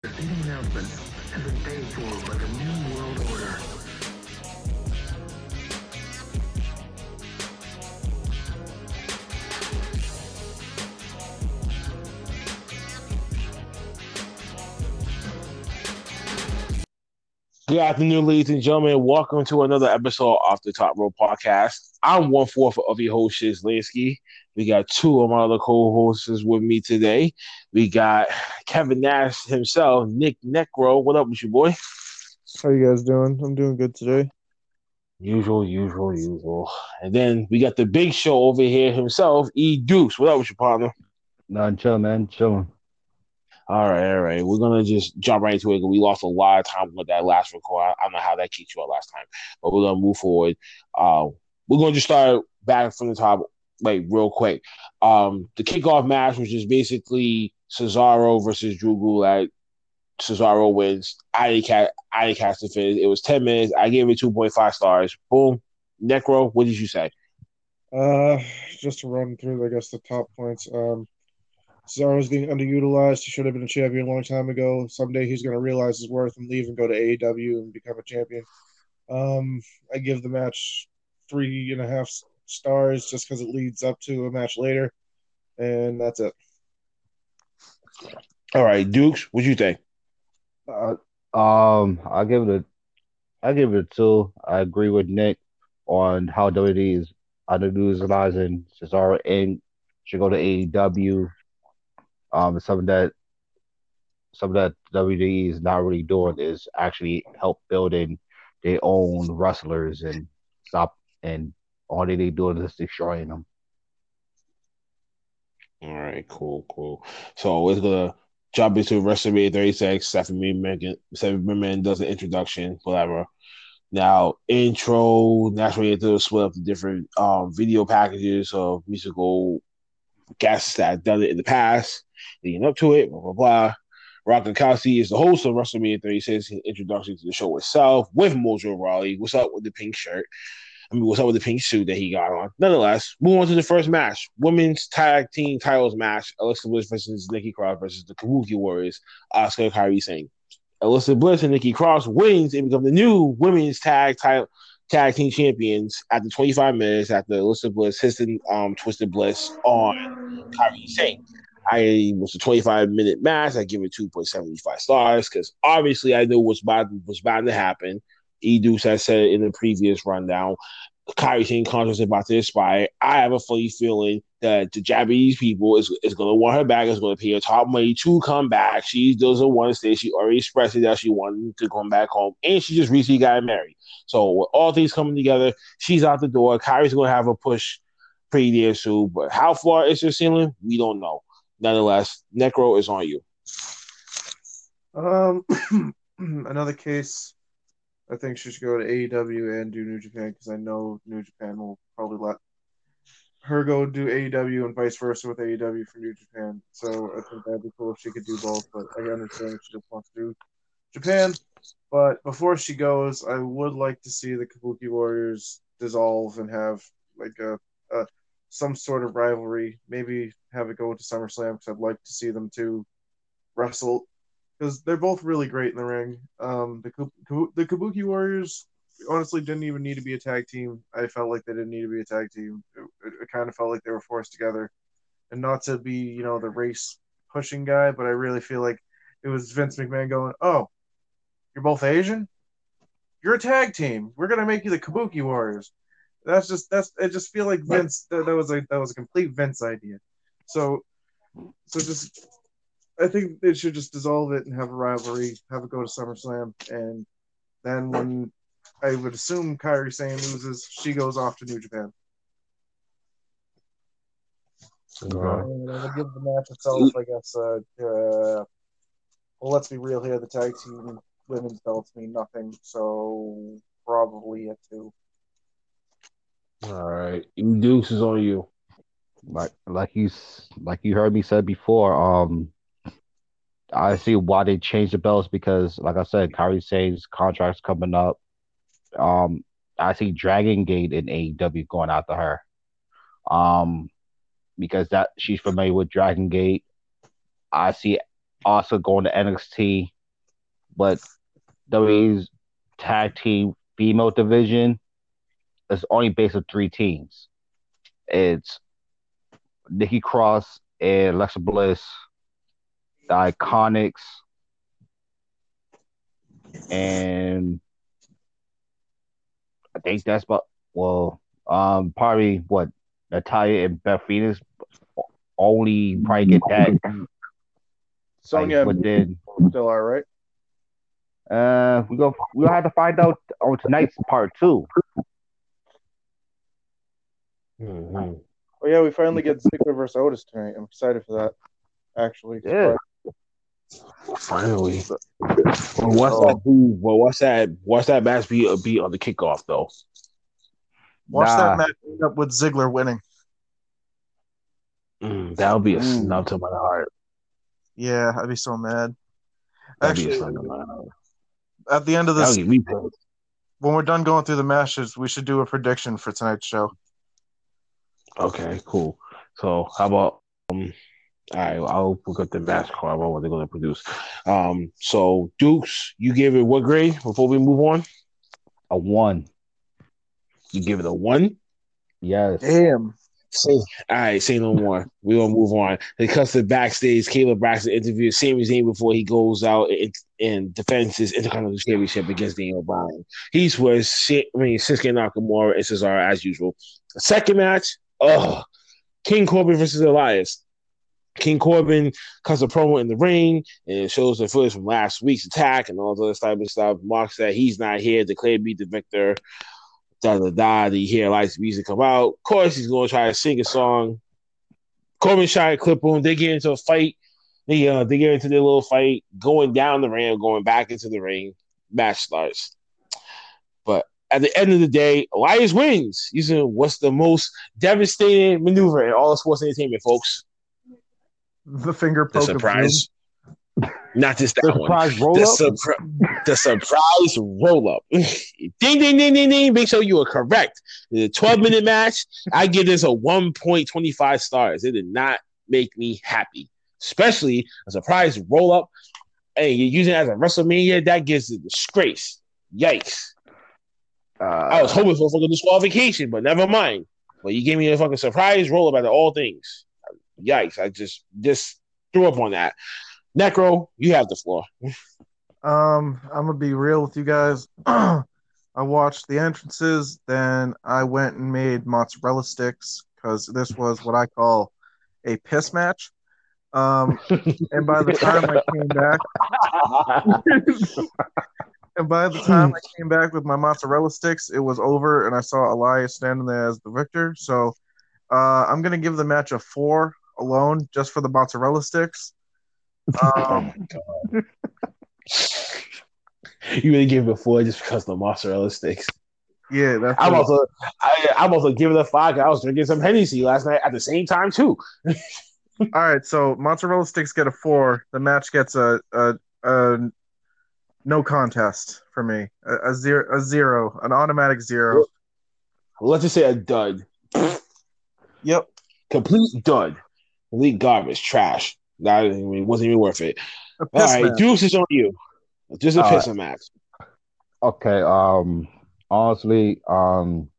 The seating announcement has been paid for by the New World Order. Good afternoon, ladies and gentlemen. Welcome to another episode of the Top Row Podcast. I'm one fourth of your host, Shizz Lansky. We got two of my other co-hosts with me today. We got Kevin Nash himself, Nick Nekro. What up with you, boy? How you guys doing? I'm doing good today. Usual, usual, usual. And then we got the big show over here himself, E Deuce. What up with your partner? Nah, chill, man, chilling. All right, all right. We're gonna just jump right into it. We lost a lot of time with that last record. I don't know how that kicked you out last time, but we're gonna move forward. Uh, we're gonna just start back from the top, like real quick. Um, the kickoff match was just basically Cesaro versus Drew Gulak. Cesaro wins. I cat I cast the finish. It was ten minutes. I gave it two point five stars. Boom. Nekro, what did you say? Uh, just to run through, I guess the top points. Um, Cesaro's being underutilized. He should have been a champion a long time ago. Someday he's going to realize his worth and leave and go to AEW and become a champion. Um, I give the match three and a half stars just because it leads up to a match later, and that's it. All right, Dukes, what you think? Uh, um, I give it a, I give it a two. I agree with Nick on how WWE is underutilizing Cesaro and should go to AEW. Um, some of that, some of that WWE is not really doing is actually help building their own wrestlers and stop and all they are doing is destroying them. All right, cool, cool. So we're gonna jump into WrestleMania 36. Stephanie McMahon, Stephanie McMahon does an introduction, whatever. Now, intro, naturally, into split up the different um, video packages of musical guests that have done it in the past, leading up to it, blah, blah, blah. Rob Gronkowski is the host of WrestleMania 36, introduction to the show itself with Mojo Rawley. What's up with the pink shirt? I mean, what's up with the pink suit that he got on? Nonetheless, move on to the first match. Women's tag team titles match. Alexa Bliss versus Nikki Cross versus the Kabuki Warriors. Asuka Kairi Sane. Alexa Bliss and Nikki Cross wins and become the new women's tag title tag team champions after 25 minutes after Alexa Bliss hits the um, Twisted Bliss on Kairi Sane. I was a 25 minute match. I give it 2.75 stars because obviously I knew what's about was bound to happen. Edus has said in the previous rundown. Sane contract is about to expire. I have a funny feeling that the Japanese people is, is going to want her back, is going to pay her top money to come back. She doesn't want to stay. She already expressed it that she wanted to come back home, and she just recently got married. So with all things coming together, she's out the door. Kairi's going to have a push pretty damn soon, but how far is her ceiling? We don't know. Nonetheless, Nekro is on you. Um, another case. I think she should go to AEW and do New Japan because I know New Japan will probably let her go do AEW and vice versa with AEW for New Japan. So I think that'd be cool if she could do both. But I understand if she just wants to do Japan. But before she goes, I would like to see the Kabuki Warriors dissolve and have like a, a some sort of rivalry. Maybe have it go to SummerSlam because I'd like to see them two wrestle because they're both really great in the ring. Um, the the Kabuki Warriors honestly didn't even need to be a tag team. I felt like they didn't need to be a tag team. It, it, it kind of felt like they were forced together, and not to be you know the race pushing guy, but I really feel like it was Vince McMahon going, "Oh, you're both Asian. You're a tag team. We're gonna make you the Kabuki Warriors." That's just that's I just feel like Vince that, that was a that was a complete Vince idea. So so just I think they should just dissolve it and have a rivalry, have it go to SummerSlam, and then when I would assume Kairi Sane loses, she goes off to New Japan. Right. And I would give the match itself, I guess. Uh, uh, well, let's be real here. The tag team women's belts mean nothing, so probably a two. All right, Dukes is on you. Like like you like you heard me said before. Um, I see why they changed the belts because, like I said, Kairi Sane's contract's coming up. Um, I see Dragon Gate in AEW going after her. Um, because that she's familiar with Dragon Gate. I see also going to NXT, but WWE's tag team female division is only based on three teams. It's Nikki Cross and Alexa Bliss, the Iconics, and I think that's about well, um, probably what Natalya and Beth Phoenix only probably get that. Sonya like, but then still are right. uh, we go we'll have to find out on tonight's part two. Mhm. Oh yeah, we finally get Ziggler versus Otis tonight. I'm excited for that. Actually, Yeah. Finally. Well, what's that? Be, well, what's that? What's that match be? Be on the kickoff though. Watch Nah. that match end up with Ziggler winning. Mm, that would be a Mm. snub to my heart. Yeah, I'd be so mad. That'd be a Actually, snub to my heart. at the end of That would this, get me pissed. when we're done going through the matches, we should do a prediction for tonight's show. Okay, cool. So how about um all right, I'll look up the match card about what they're gonna produce. Um so Dukes, you give it what grade before we move on? A one. You give it a one? Yes. Damn. Say, all right, say no more. We're gonna move on. Because the backstage, Kayla Braxton interviewed Sami Zayn before he goes out and, and defends his Intercontinental Championship against Daniel Bryan. He swears, Shin- I mean, Shinsuke Nakamura and Cesaro as usual. Second match, ugh, King Corbin versus Elias. King Corbin cuts a promo in the ring and shows the footage from last week's attack and all this type of stuff. Mark said he's not here, declared me the victor. Da da da. You hear Elias music come out. Of course, he's going to try to sing a song. Corbin try to clip on. They get into a fight. They uh, they get into their little fight, going down the ramp, going back into the ring. Match starts. At the end of the day, Elias wins using what's the most devastating maneuver in all of sports entertainment, folks. The finger The poke doom. surprise. Not just that The one. surprise roll The, surpri- the surprise roll up. ding, ding, ding, ding, ding. Make sure you are correct. The 12 minute match, I give this a 1.25 stars. It did not make me happy, especially a surprise roll up. Hey, you're using it as a WrestleMania, that gives a disgrace. Yikes. I was Uh, hoping for a fucking disqualification, but never mind. But you gave me a fucking surprise roll up out all things. Yikes. I just just threw up on that. Nekro, you have the floor. Um, I'm gonna be real with you guys. I watched the entrances, then I went and made mozzarella sticks because this was what I call a piss match. Um, and by the time I came back, and by the time I came back with my mozzarella sticks, it was over, and I saw Elias standing there as the victor. So, uh, I'm gonna give the match a four alone, just for the mozzarella sticks. Um, you really give it a four just because of the mozzarella sticks. yeah, that's I'm also I, I'm also giving it a five. I was drinking some Hennessy last night at the same time too. All right, so mozzarella sticks get a four. The match gets a a, a no contest for me. A, a zero, a zero, an automatic zero. Let's just say a dud, Yep. complete dud, complete garbage, trash. That I mean, wasn't even worth it. All right, All match. Deuce is on you. Just a All piss match. okay. Um. Honestly, um,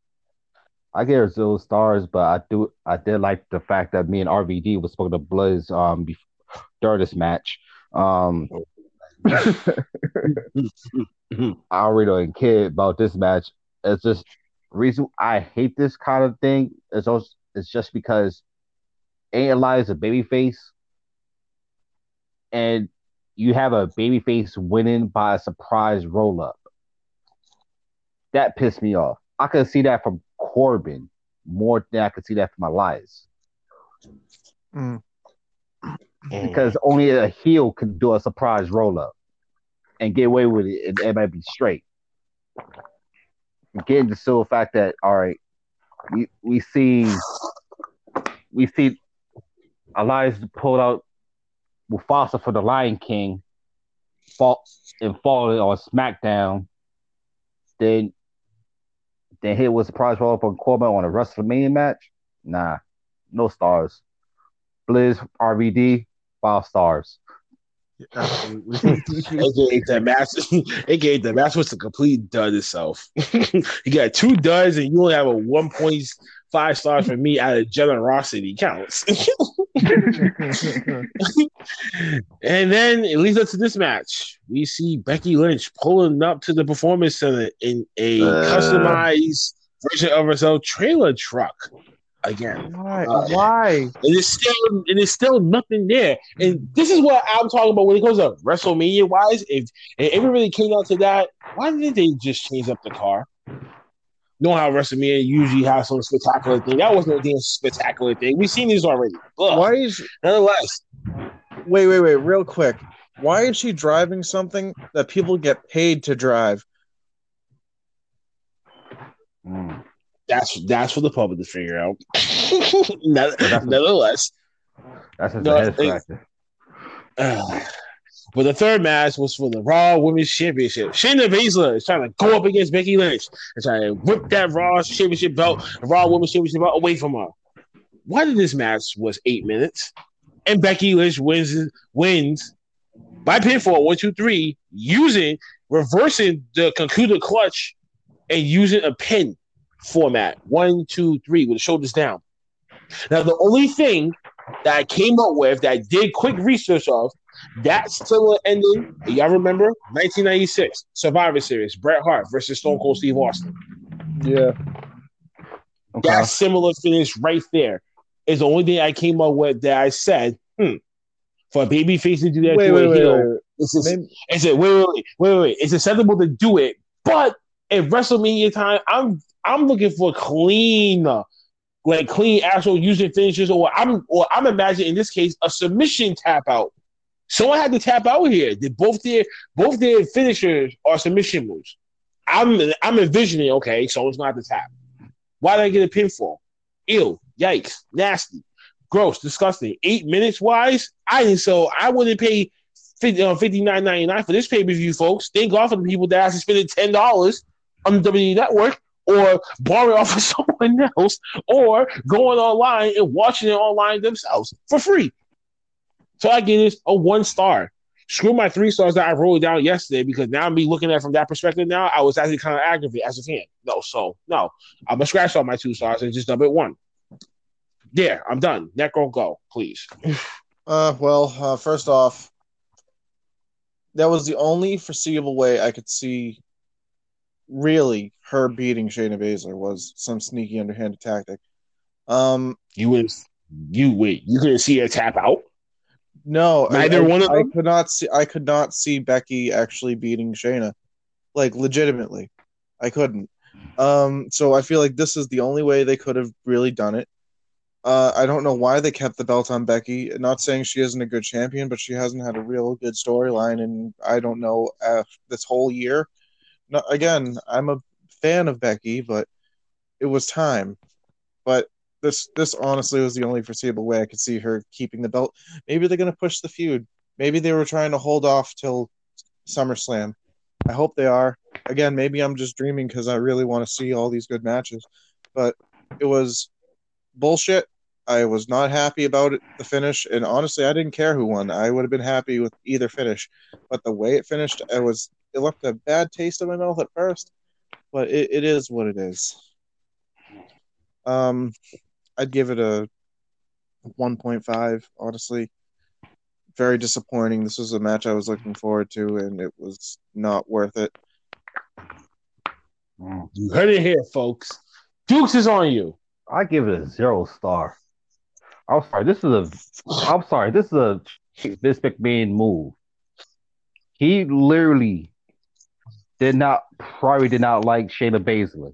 I gave it zero stars, but I do I did like the fact that me and RVD was spoken to Blizz um bef- during this match. Um. I really don't care about this match. It's just reason I hate this kind of thing is also it's just because A Elias a babyface, and you have a babyface winning by a surprise roll up. That pissed me off. I could see that from Corbin more than I could see that from Elias Mm. Because mm-hmm. only a heel can do a surprise roll up and get away with it, and it might be straight. Getting the fact that all right, we we see we see Elias pulled out Mufasa for the Lion King, fall and falling on SmackDown. Then then hit with a surprise roll up on Corbin on a WrestleMania match. Nah, no stars. Blizz RVD five stars. Absolutely. it gave the match. It gave the match was a complete dud itself. you got two duds, and you only have a one point five stars for me out of generosity counts. and then it leads us to this match. We see Becky Lynch pulling up to the performance center in a Uh. customized version of herself trailer truck. Again, Why? Uh, Why? and it's still and it's still nothing there. And this is what I'm talking about when it comes to WrestleMania wise. If, if it really came down to that, why didn't they just change up the car? Know how WrestleMania usually has some spectacular thing. That wasn't a damn spectacular thing. We've seen these already. Ugh. Why is Nonetheless, wait, wait, wait, real quick. Why is she driving something that people get paid to drive? Mm. That's that's for the public to figure out. Nevertheless, Nonetheless, That's just No, a head. Uh, but the third match was for the Raw Women's Championship. Shayna Baszler is trying to go up against Becky Lynch and trying to whip that Raw Championship belt, Raw Women's Championship belt away from her. Why did this match was eight minutes, and Becky Lynch wins wins by pinfall one two three using reversing the Kirifuda clutch and using a pin format one two three with the shoulders down. Now the only thing that I came up with that I did quick research of that similar ending. Y'all remember 1996 Survivor Series, Bret Hart versus Stone Cold Steve Austin. Yeah. Okay. That similar finish right there is the only thing I came up with that I said, hmm, for a babyface to do that Wait, to wait, a wait, heel, wait, wait. it's, just, Maybe- it's a, wait, wait, wait, wait, wait, it's acceptable to do it, but at WrestleMania time, I'm I'm looking for clean, like clean actual using finishes, or I'm or I'm imagining in this case a submission tap out. Someone had to tap out here. They both their both their finishers are submission moves. I'm I'm envisioning okay, someone's have to tap. Why did I get a pinfall? Ew, yikes, nasty, gross, disgusting. Eight minutes wise, I didn't so I wouldn't pay 50, uh, 59.99 for this pay per view, folks. Thank God for the people that have to spend ten dollars on the WWE Network or borrow off of someone else or going online and watching it online themselves for free. So I give this a one star. Screw my three stars that I wrote down yesterday because now I'm be looking at it from that perspective. Now I was actually kind of aggravated as a fan. No, so no, I'm gonna scratch all my two stars and just dub it one. There, I'm done. Nekro, go, please. Uh, well, uh, first off, that was the only foreseeable way I could see really her beating Shayna Baszler was some sneaky underhanded tactic. Um, You would, you wait. You couldn't see her tap out. no, Neither I, one of I them? could not see. I could not see Becky actually beating Shayna, like legitimately. I couldn't. Um, so I feel like this is the only way they could have really done it. Uh, I don't know why they kept the belt on Becky. Not saying she isn't a good champion, but she hasn't had a real good storyline, and I don't know uh, this whole year. No, again, I'm a fan of Becky, but it was time. But this, this honestly was the only foreseeable way I could see her keeping the belt. Maybe they're gonna push the feud. Maybe they were trying to hold off till SummerSlam. I hope they are. Again, maybe I'm just dreaming because I really want to see all these good matches. But it was bullshit. I was not happy about it, the finish, and honestly, I didn't care who won. I would have been happy with either finish, but the way it finished, it was it left a bad taste in my mouth at first. But it, it is what it is. Um, I'd give it a 1.5. Honestly, very disappointing. This was a match I was looking forward to, and it was not worth it. Mm. You heard it here, folks. Dukes is on you. I give it a zero star. I'm sorry. This is a. I'm sorry. This is a Vince McMahon move. He literally did not probably did not like Shayna Baszler.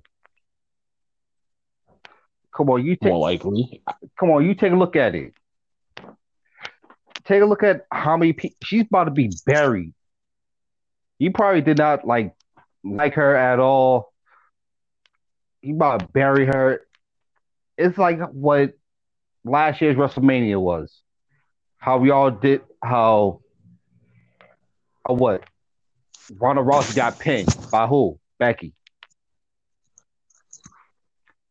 Come on, you take More likely. come on, you take a look at it. Take a look at how many people she's about to be buried. You probably did not like like her at all. You about to bury her. It's like what last year's WrestleMania was. How we all did how uh, what? Ronda Rousey got pinned by who? Becky.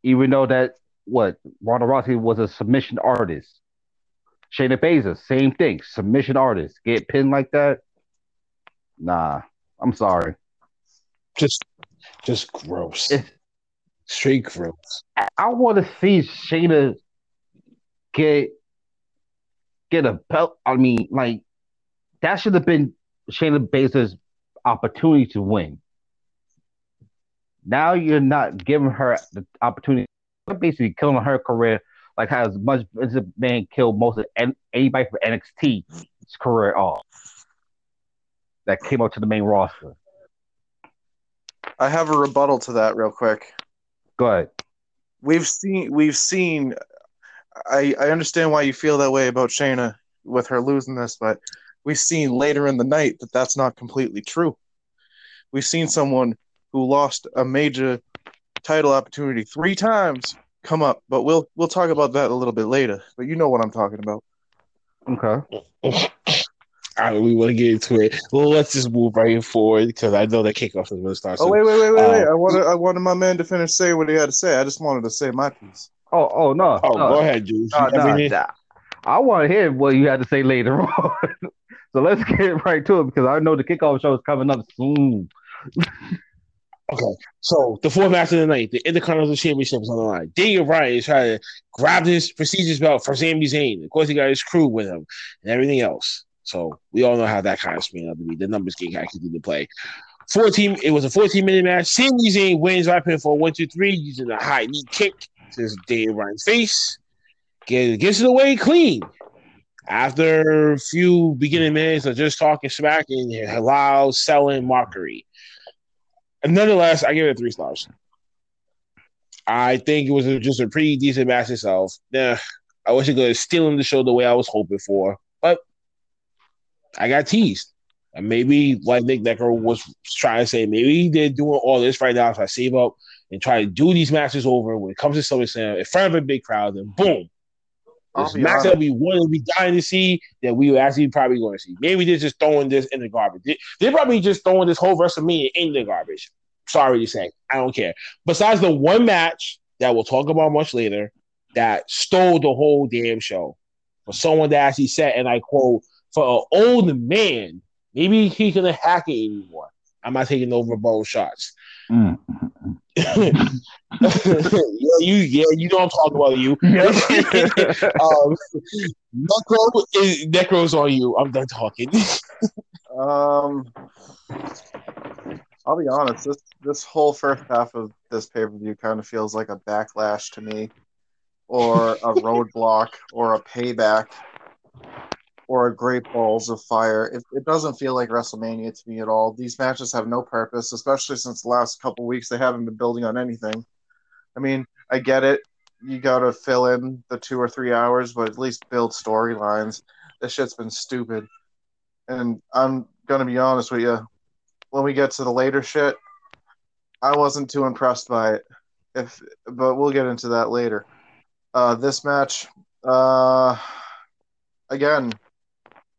Even though that what Ronda Rousey was a submission artist. Shayna Baszler, same thing. Submission artist, get pinned like that. Nah, I'm sorry. Just, just gross. It's, Straight gross. I, I want to see Shayna get get a belt. I mean, like that should have been Shayna Baszler's opportunity to win. Now you're not giving her the opportunity. You're basically killing her career, like how as much as a man killed most of N- anybody from NXT's career off that came up to the main roster. I have a rebuttal to that real quick. Go ahead. We've seen we've seen I I understand why you feel that way about Shayna with her losing this, but we've seen later in the night that that's not completely true. We've seen someone who lost a major title opportunity three times come up, but we'll we'll talk about that a little bit later. But you know what I'm talking about. Okay. All right, we want to get into it. Well, let's just move right forward because I know that kickoff is going to start. Oh wait, wait, wait, wait, Uh, wait! I wanted I wanted my man to finish saying what he had to say. I just wanted to say my piece. Oh, oh no. Oh, no. go ahead, Juice. No, no, have anything? nah. I want to hear what you had to say later on. so let's get right to it because I know the kickoff show is coming up soon. Okay, so the fourth match of the night, the Intercontinental Championship is on the line. Daniel Bryan is trying to grab his prestigious belt from Sami Zayn. Of course, he got his crew with him and everything else. So we all know how that kind of spin out to be. The numbers game actually to play. 14, it was a 14 minute match. Sami Zayn wins by pinfall one, two, three, using a high knee kick to Daniel Bryan's face. Get, gets it away clean. After a few beginning minutes of just talking smack and loud selling mockery. Nonetheless, I give it three stars. I think it was just a pretty decent match itself. Yeah, I wish it could have stealing the show the way I was hoping for, but I got teased. And maybe, like Nick Decker was trying to say, maybe they're doing all this right now if I save up and try to do these matches over when it comes to SummerSlam in front of a big crowd, then boom. Be match honest. that we wanted to be dying to see that we were actually probably going to see. Maybe they're just throwing this in the garbage. They, they're probably just throwing this whole WrestleMania in the garbage. Sorry to say. I don't care. Besides the one match that we'll talk about much later that stole the whole damn show. For someone that actually said, and I quote, for an old man, maybe he couldn't hack it anymore. I'm not taking over both shots. Mm. yeah, you yeah, you know I'm talking about you. um, Nekro is Nekro's on you. I'm done talking. Um, I'll be honest. This this whole first half of this pay per view kind of feels like a backlash to me, or a roadblock, or a payback, or a Great Balls of Fire. It, it doesn't feel like WrestleMania to me at all. These matches have no purpose, especially since the last couple weeks they haven't been building on anything. I mean, I get it. You got to fill in the two or three hours, but at least build storylines. This shit's been stupid. And I'm gonna be honest with you. When we get to the later shit, I wasn't too impressed by it. If, but we'll get into that later. Uh, this match, uh, again,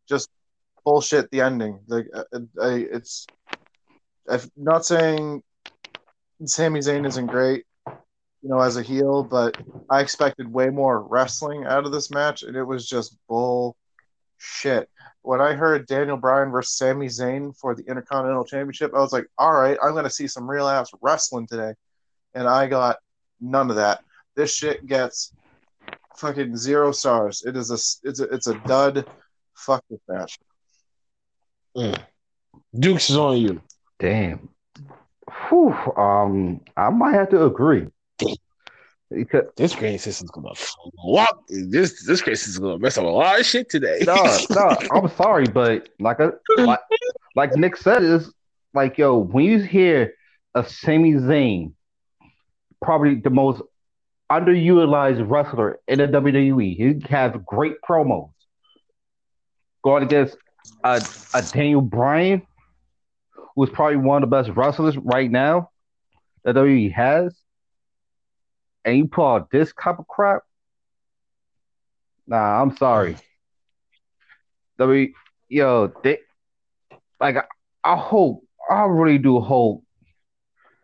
just bullshit. The ending. Like, uh, I, it's. I'm not saying Sami Zayn isn't great, you know, as a heel, but I expected way more wrestling out of this match, and it was just bullshit when I heard Daniel Bryan versus Sami Zayn for the Intercontinental Championship, I was like, all right, I'm going to see some real ass wrestling today. And I got none of that. This shit gets fucking zero stars. It is a it's a, it's a dud. Fuck this match. Dukes is on you. Damn. Whew, um, I might have to agree. Because, This grading system's gonna flop. This this grading system's gonna mess up a lot of shit today. no, no, I'm sorry, but like a like, like Nick said, is like yo, when you hear a Sami Zayn, probably the most underutilized wrestler in the WWE, he has great promos. Going against a, a Daniel Bryan, who's probably one of the best wrestlers right now that WWE has, and you pull out this type of crap. Nah, I'm sorry. W, yo, they like I, I hope, I really do hope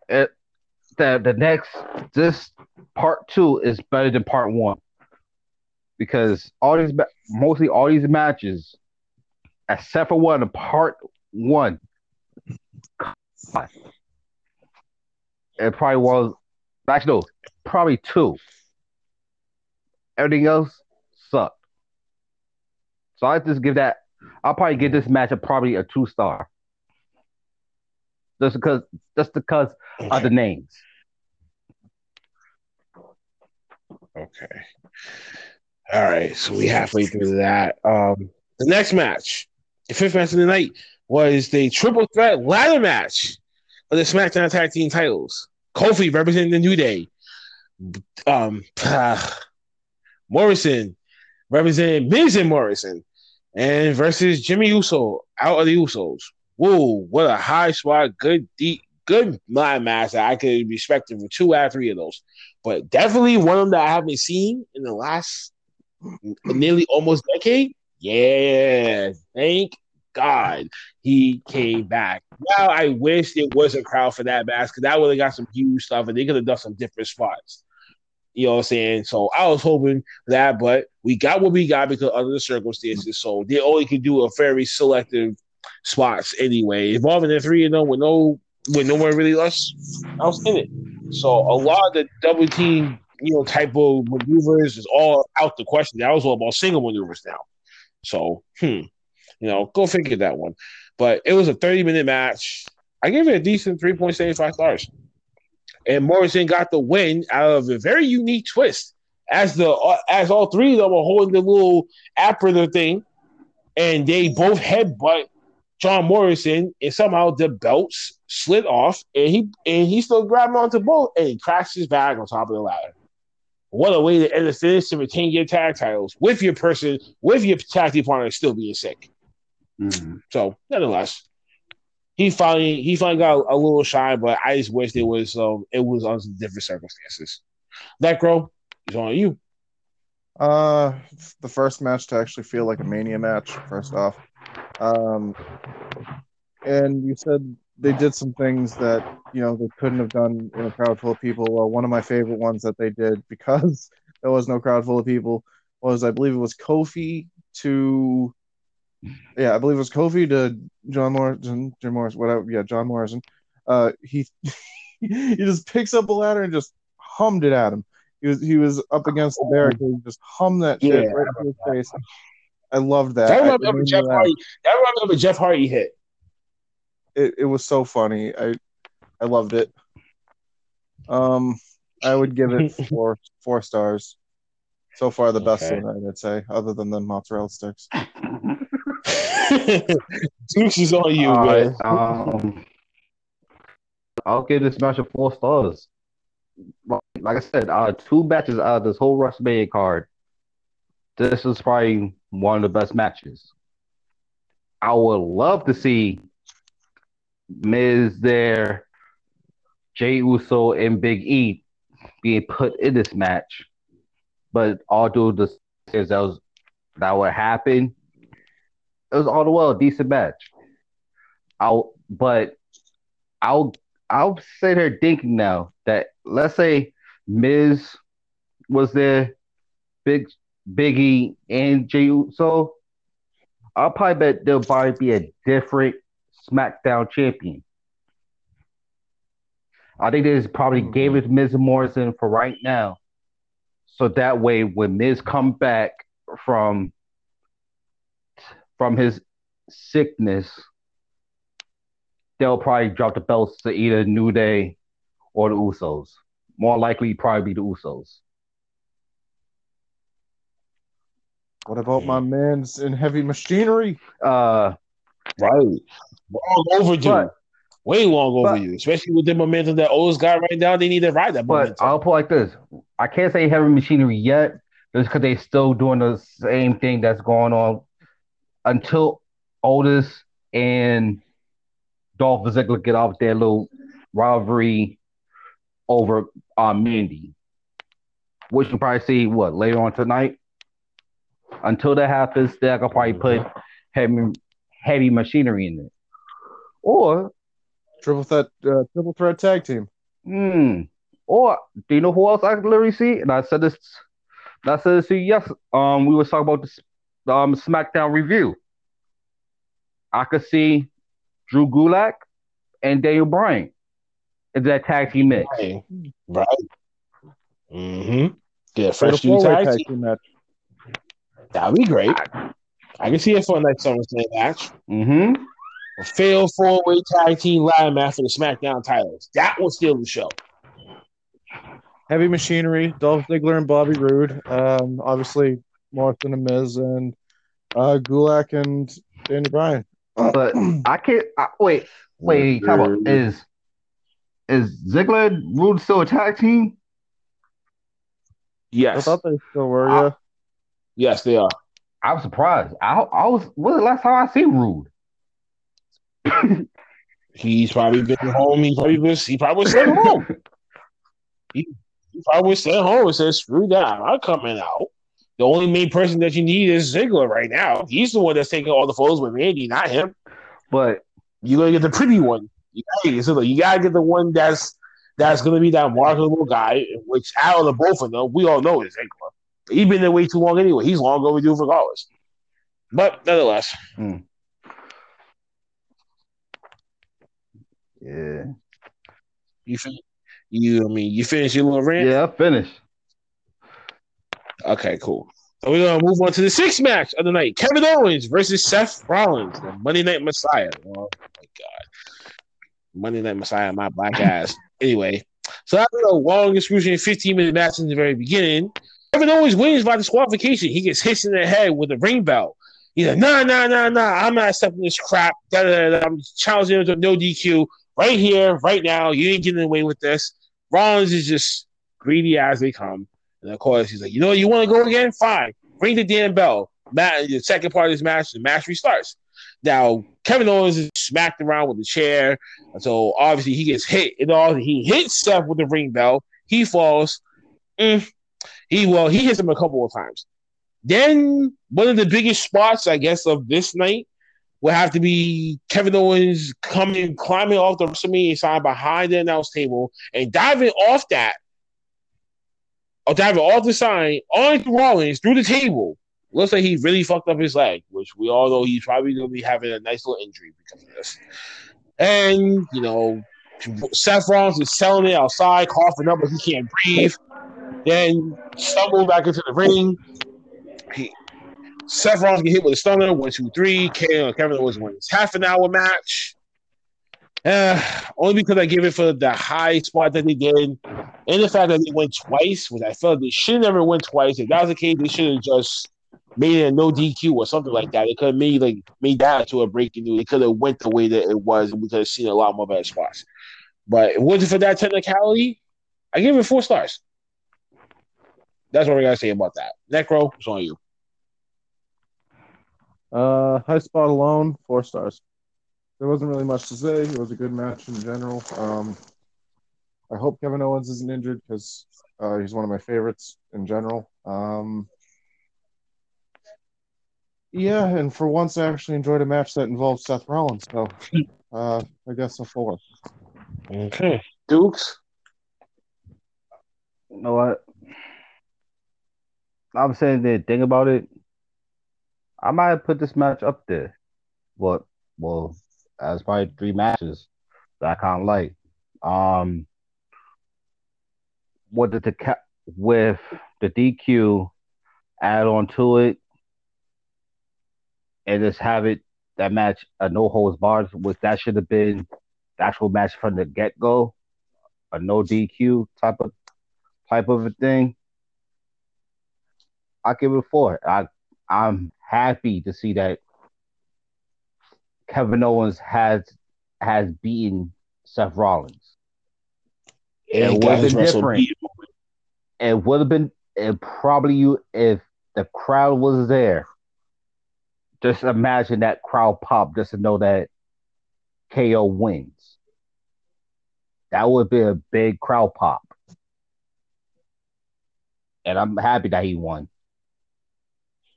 it, that the next this part two is better than part one because all these mostly all these matches, except for one, part one, it probably was actually no, probably two. Everything else sucked. So I just give that. I'll probably give this match a probably a two star. Just because, just because of the names. Okay. All right. So we halfway through that. Um, the next match, the fifth match of the night, was the triple threat ladder match of the SmackDown Tag Team titles. Kofi representing the New Day. Um, Morrison representing Miz and Morrison, and versus Jimmy Uso out of the Usos. Whoa, what a high spot, good deep, good match that I could respect him for two out of three of those. But definitely one of them that I haven't seen in the last nearly almost decade. Yeah, thank God he came back. Now I wish it was a crowd for that match because that would have got some huge stuff and they could have done some different spots. You know what I'm saying? So I was hoping that, but we got what we got because of the circumstances. So they only could do a very selective spots anyway. Involving the three of them with no with no one really else else in it. So a lot of the double team, you know, type of maneuvers is all out the question. That was all about single maneuvers now. So, hmm, you know, go figure that one. But it was a 30 minute match. I gave it a decent 3.75 stars. And Morrison got the win out of a very unique twist. As the uh, as all three of them were holding the little apron thing, and they both headbutt John Morrison, and somehow the belts slid off, and he and he still grabbed onto both, and he crashed his bag on top of the ladder. What a way to end the finish to retain your tag titles with your person, with your tag team partner still being sick. Mm-hmm. So, nonetheless, he finally he finally got a, little shine, but I just wish it was um it was on some different circumstances. Nekro is on you. Uh, the first match to actually feel like a mania match. First off, um, and you said they did some things that you know they couldn't have done in a crowd full of people. Well, one of my favorite ones that they did because there was no crowd full of people was I believe it was Kofi to yeah, I believe it was Kofi to John Morrison, Jim Morrison, whatever. Yeah, John Morrison. Uh, he he just picks up a ladder and just hummed it at him. He was he was up against the barricade, just hummed that shit Yeah. right to his face. I loved that. That I- remember it made me Jeff laugh. Hardy. That remember Jeff Hardy hit. It it was so funny. I I loved it. Um, I would give it four four stars. So far, the best Okay. of the I'd say, other than the mozzarella sticks. Dukes is on you, All man. right, um, I'll give this match a four stars. Like I said, of two matches out of this whole WrestleMania card, this is probably one of the best matches. I would love to see Miz there, Jey Uso, and Big E being put in this match, but all due to the that was that would happen. It was all the well a decent match. I'll but I'll I'll sit here thinking now that let's say Miz was there, Big Biggie and Jey Uso, I'll probably bet there'll probably be a different SmackDown champion. I think they just probably hmm. gave it to Miz and Morrison for right now. So that way when Miz come back from from his sickness, they'll probably drop the belts to either New Day or the Usos. More likely, probably be the Usos. What about my man's in heavy machinery? Uh, Right. Long overdue. But- Way long but- overdue. Especially with the momentum that O's got right now. They need to ride that but momentum. I'll put like this: I can't say heavy machinery yet, just because they're still doing the same thing that's going on until Otis and Dolph Ziggler get off their little rivalry over uh, Mandy, which we'll probably see what later on tonight. Until that happens, they're gonna probably put heavy heavy machinery in it, or Triple threat, uh, triple threat tag team. Hmm. Or do you know who else I can literally see? And I said this I said to you yes. Um, we was talking about the um SmackDown review. I could see Drew Gulak and Daniel Bryan in that tag team mix. Right. Right. Mm-hmm. Get a fresh new tag tag team. team match. That'd be great. I can see it for a next SummerSlam match. Mm-hmm. A failed four way tag team ladder match for the SmackDown titles. That will steal the show. Heavy Machinery, Dolph Ziggler and Bobby Roode. Um, obviously Morrison and Miz and uh, Gulak and Daniel Bryan. But I can't. I, wait, wait. Come on. Is is Ziggler and Roode still a tag team? Yes, I Yes. thought they still were. Ah. Yeah. Yes, they are. I'm surprised. I I was. When was the last time I see Roode? He's probably been home. He probably was. He probably was sitting home. He, he probably was sitting home and said, "Screw that! I'm coming out." The only main person that you need is Ziggler right now. He's the one that's taking all the photos with Randy, not him. But You gotta get the pretty one. You gotta, get- so you gotta get the one that's that's gonna be that marketable guy. Which out of the both of them, we all know is Ziggler. He's been there way too long anyway. He's long overdue regardless. But nonetheless, hmm. yeah, you fin- you I mean you finish your little rant. yeah, finish. Okay, cool. So we're gonna move on to the sixth match of the night: Kevin Owens versus Seth Rollins, the Monday Night Messiah. Oh my god, Monday Night Messiah, my black ass. Anyway, so after a long, excruciating 15 minute match in the very beginning, Kevin Owens wins by disqualification. He gets hit in the head with a ring bell. He's like, nah, nah, nah, nah, I'm not accepting this crap. Da, da, da. I'm challenging him to no DQ right here, right now. You ain't getting away with this. Rollins is just greedy as they come. And of course, he's like, you know, you want to go again? Fine. Ring the damn bell. Matt, the second part of this match, the match restarts. Now, Kevin Owens is smacked around with the chair. So obviously he gets hit. And all he hits Seth with the ring bell. He falls. Mm. He well, he hits him a couple of times. Then one of the biggest spots, I guess, of this night will have to be Kevin Owens coming, climbing off the WrestleMania sign behind the announce table and diving off that or diving off the sign on Rollins through the table. Looks like he really fucked up his leg, which we all know he's probably going to be having a nice little injury because of this. And, you know, Seth Rollins is selling it outside, coughing up, but he can't breathe. Then stumble back into the ring. He, Seth Rollins get hit with a stunner, one, two, three. Kevin Owens wins half an hour match. Uh, only because I gave it for the high spot that they did, and the fact that they went twice, which I felt they should never went twice. If that was the case, they should have just made it a no DQ or something like that. They could have made like made that to a breaking news. They could have went the way that it was, and we could have seen a lot more better spots. But it wasn't for that technicality. I give it four stars. That's what we gotta say about that. Nekro, it's on you. Uh, high spot alone, four stars. There wasn't really much to say. It was a good match in general. Um, I hope Kevin Owens isn't injured because uh, he's one of my favorites in general. Um, yeah, and for once, I actually enjoyed a match that involved Seth Rollins. So, uh, I guess a four. Okay. Dukes. You know what? I'm saying the thing about it. I might have put this match up there. But well, as probably three matches that I kind of like. Um, what did the ca- with the DQ add on to it, and just have it that match a no holds bars, which that should have been the actual match from the get go, a no DQ type of type of a thing. I give it a four. I I'm happy to see that Kevin Owens has has beaten Seth Rollins. It would've been different. It would have been it probably you if the crowd was there. Just imagine that crowd pop just to know that KO wins. That would be a big crowd pop. And I'm happy that he won.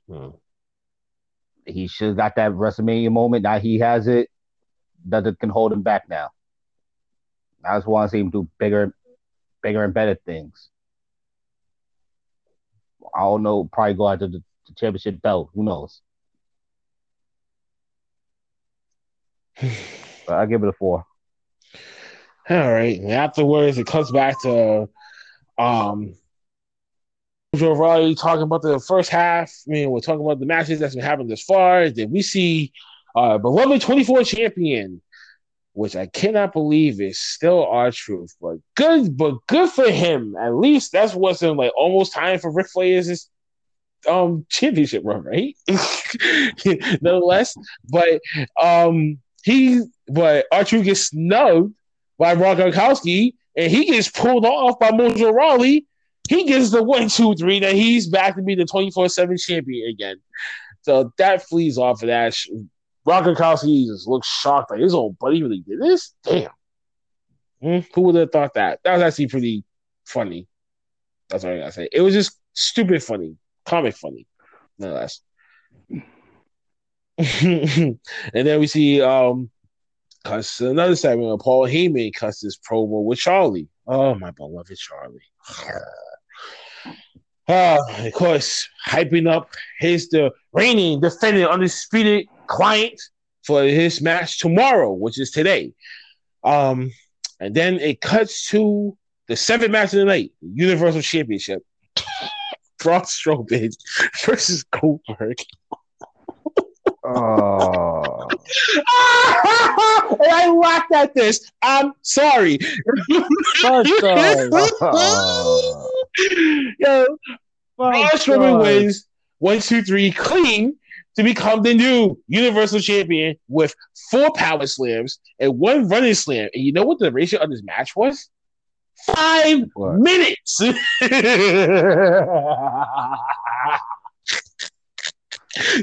Hmm. He should have got that WrestleMania moment. Now he has it. Nothing can hold him back now. I just want to see him do bigger, bigger and better things. I don't know, probably go after the, the championship belt. Who knows? But I give it a four. All right. And afterwards, it comes back to um Joe Riley talking about the first half. I mean, we're talking about the matches that's been happening this far. Then we see uh beloved 24 champion, which I cannot believe is still R-Truth. But good, but good for him. At least that's what's in like almost time for Ric Flair's um championship run, right? Nonetheless. But um he but Archer gets snubbed by Rob Gronkowski, and he gets pulled off by Mojo Rawley. He gets the one, two, three. That he's back to be the twenty four seven champion again. So that flees off of that. Rob Gronkowski just looks shocked, like his own buddy really did this. Damn, Hmm, who would have thought that? That was actually pretty funny. That's what I gotta say. It was just stupid funny, comic funny, nonetheless. and then we see um cuss another segment of Paul Heyman cuss his promo with Charlie. Oh my beloved Charlie. Uh, of course, hyping up his the reigning, defending, undisputed client for his match tomorrow, which is today. Um, and then it cuts to the seventh match of the night, Universal Championship. Braun Strowman versus Goldberg. Oh, and I laughed at this. I'm sorry. Oh. Yo, Braun Strowman wins one, two, three, clean to become the new Universal Champion with four power slams and one running slam. And you know what the ratio of this match was? Five What? minutes. they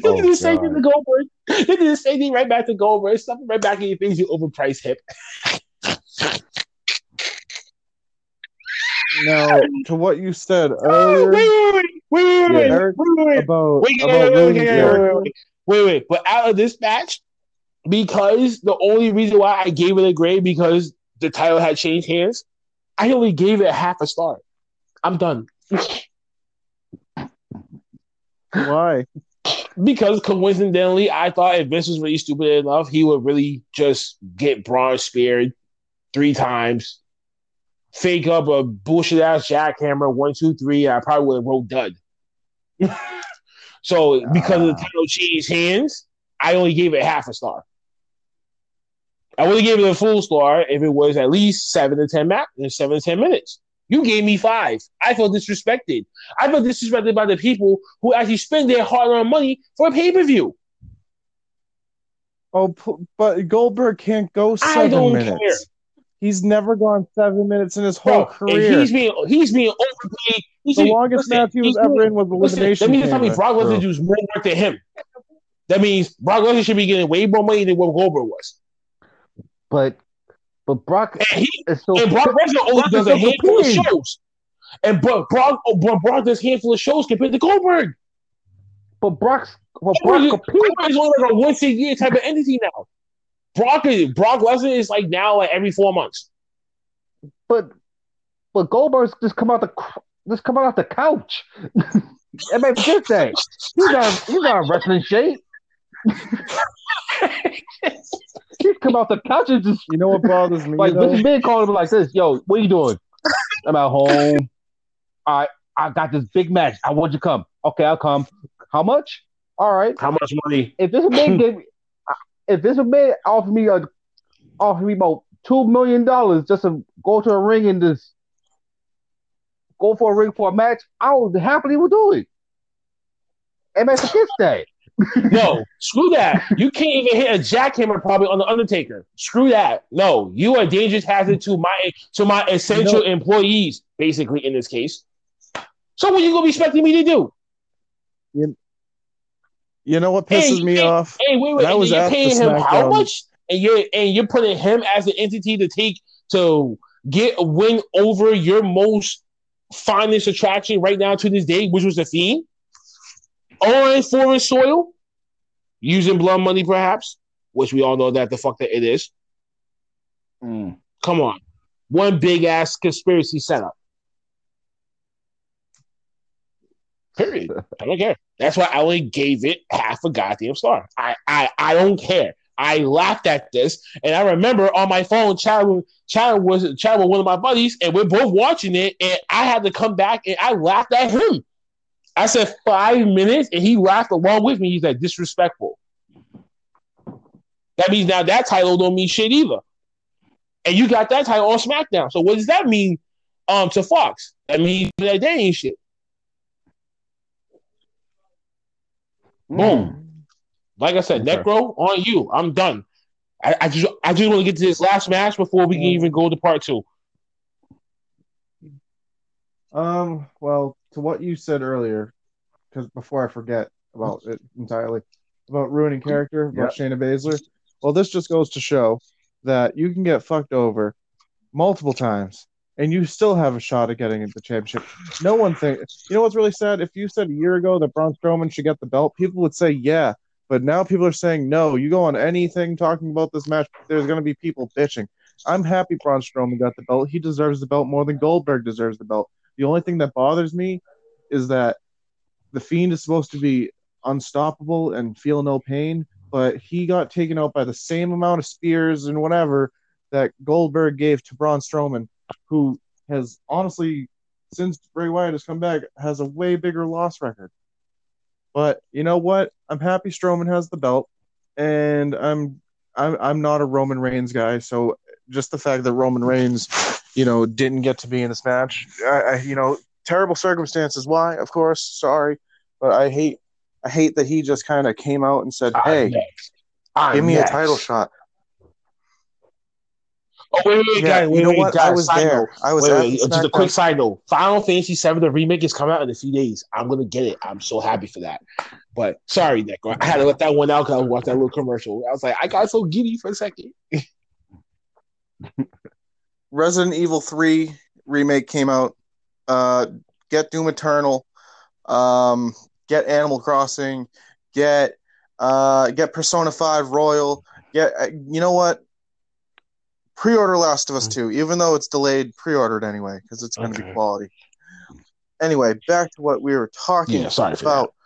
Oh, did the oh, same thing to Goldberg. They did the same thing right back to Goldberg. Something right back in your face, you overpriced hip. Now, to what you said wait, oh, earlier wait, wait, wait, wait, wait, Yeah. wait, wait, wait. about, Wait, wait, about wait, wait, ruining wait, character, wait, wait, wait, wait. But out of this match, because the only reason why I gave it a grade because the title had changed hands, I only gave it half a star. I'm done. why? Because coincidentally, I thought if Vince was really stupid enough, he would really just get Braun speared three times, fake up a bullshit ass jackhammer, one, two, three. I probably would have wrote dud. so because of the Ah. title changed hands, I only gave it half a star. I would have given it a full star if it was at least seven to ten ma- seven to ten minutes. You gave me five. I felt disrespected. I felt disrespected by the people who actually spend their hard-earned money for a pay-per-view. Oh, but Goldberg can't go I seven don't minutes. care. He's never gone seven minutes in his whole Bro, career. he's being he's being overpaid. He's the being- longest listen, match he was ever being- in was listen, elimination. that means tell me. Brock Lesnar does more work than him. That means Brock Lesnar should be getting way more money than what Goldberg was. but but Brock And he is so and Brock Lesnar only does a so handful of shows. And but Brock, oh, but Brock does a handful of shows compared to Goldberg. but Brock's but Goldberg, Brock competes. Goldberg is only like a once a year type of entity now. Brock is Brock Lesnar is like now like every four months. But but Goldberg's just come out the cr- just come out the couch. Everybody forget that he's not he's not in wrestling shape. He's come out the couch and just You know what bothers me? like though? Vince McMahon called him like this. Yo, what are you doing? I'm at home. I I got this big match. I want you to come. Okay, I'll come. How much? All right. How much money? If this man gave me, if this man offered me a offered me about two million dollars just to go to a ring and just go for a ring for a match, I would happily would do it. And man forgets that. No, screw that. You can't even hit a jackhammer probably on the Undertaker. Screw that. No, you are dangerous hazard to my to my essential employees, basically in this case. So what are you gonna be expecting me to do? You know what pisses you me can't- off? Hey, wait, wait. And and was you're at the paying him how much? And you're and you're putting him as an entity to take to get a win over your most finest attraction right now to this day, which was the Fiend on foreign soil, using blood money, perhaps, which we all know that the fuck that it is. Mm. Come on, one big ass conspiracy setup. Period. I don't care. That's why I only gave it half a goddamn star. I I, I don't care. I laughed at this, and I remember on my phone, chatting, chatting was chatting with one of my buddies, and we're both watching it, and I had to come back and I laughed at him. I said five minutes, and he laughed along with me. He's like disrespectful. That means now that title don't mean shit either. And you got that title on SmackDown. So what does that mean um to Fox? That means that they ain't shit. Boom. Like I said, Okay. Nekro on you. I'm done. I, I just I just want to get to this last match before we can even go to part two. Um, well, to what you said earlier, because before I forget about it entirely, about ruining character, about Shayna Baszler. Well, this just goes to show that you can get fucked over multiple times and you still have a shot at getting the championship. No one think you know what's really sad? If you said a year ago that Braun Strowman should get the belt, people would say yeah. But now people are saying no. You go on anything talking about this match, there's going to be people bitching. I'm happy Braun Strowman got the belt. He deserves the belt more than Goldberg deserves the belt. The only thing that bothers me is that the Fiend is supposed to be unstoppable and feel no pain, but he got taken out by the same amount of spears and whatever that Goldberg gave to Braun Strowman, who has honestly, since Bray Wyatt has come back, has a way bigger loss record. But you know what? I'm happy Strowman has the belt, and I'm I'm I'm not a Roman Reigns guy, so just the fact that Roman Reigns, you know, didn't get to be in this match, I, I you know, terrible circumstances. Why? Of course, sorry, but I hate I hate that he just kind of came out and said, "Hey, I'm next. I'm give me next. a title shot." Oh wait, wait, Yeah, guys, wait, you know wait, what? guys, I was there. note. I was wait, wait, just a quick side note. Final Fantasy VII, the remake is coming out in a few days. I'm gonna get it. I'm so happy for that. But sorry, Nick, I had to let that one out because I watched that little commercial. I was like, I got so giddy for a second. Resident Evil 3 remake came out. Uh, get Doom Eternal. Um, get Animal Crossing. Get uh, get Persona 5 Royal. Get uh, you know what? Pre-order Last of Us 2, even though it's delayed. Pre-ordered anyway because it's going to Okay. be quality. Anyway, back to what we were talking Yeah, sorry about.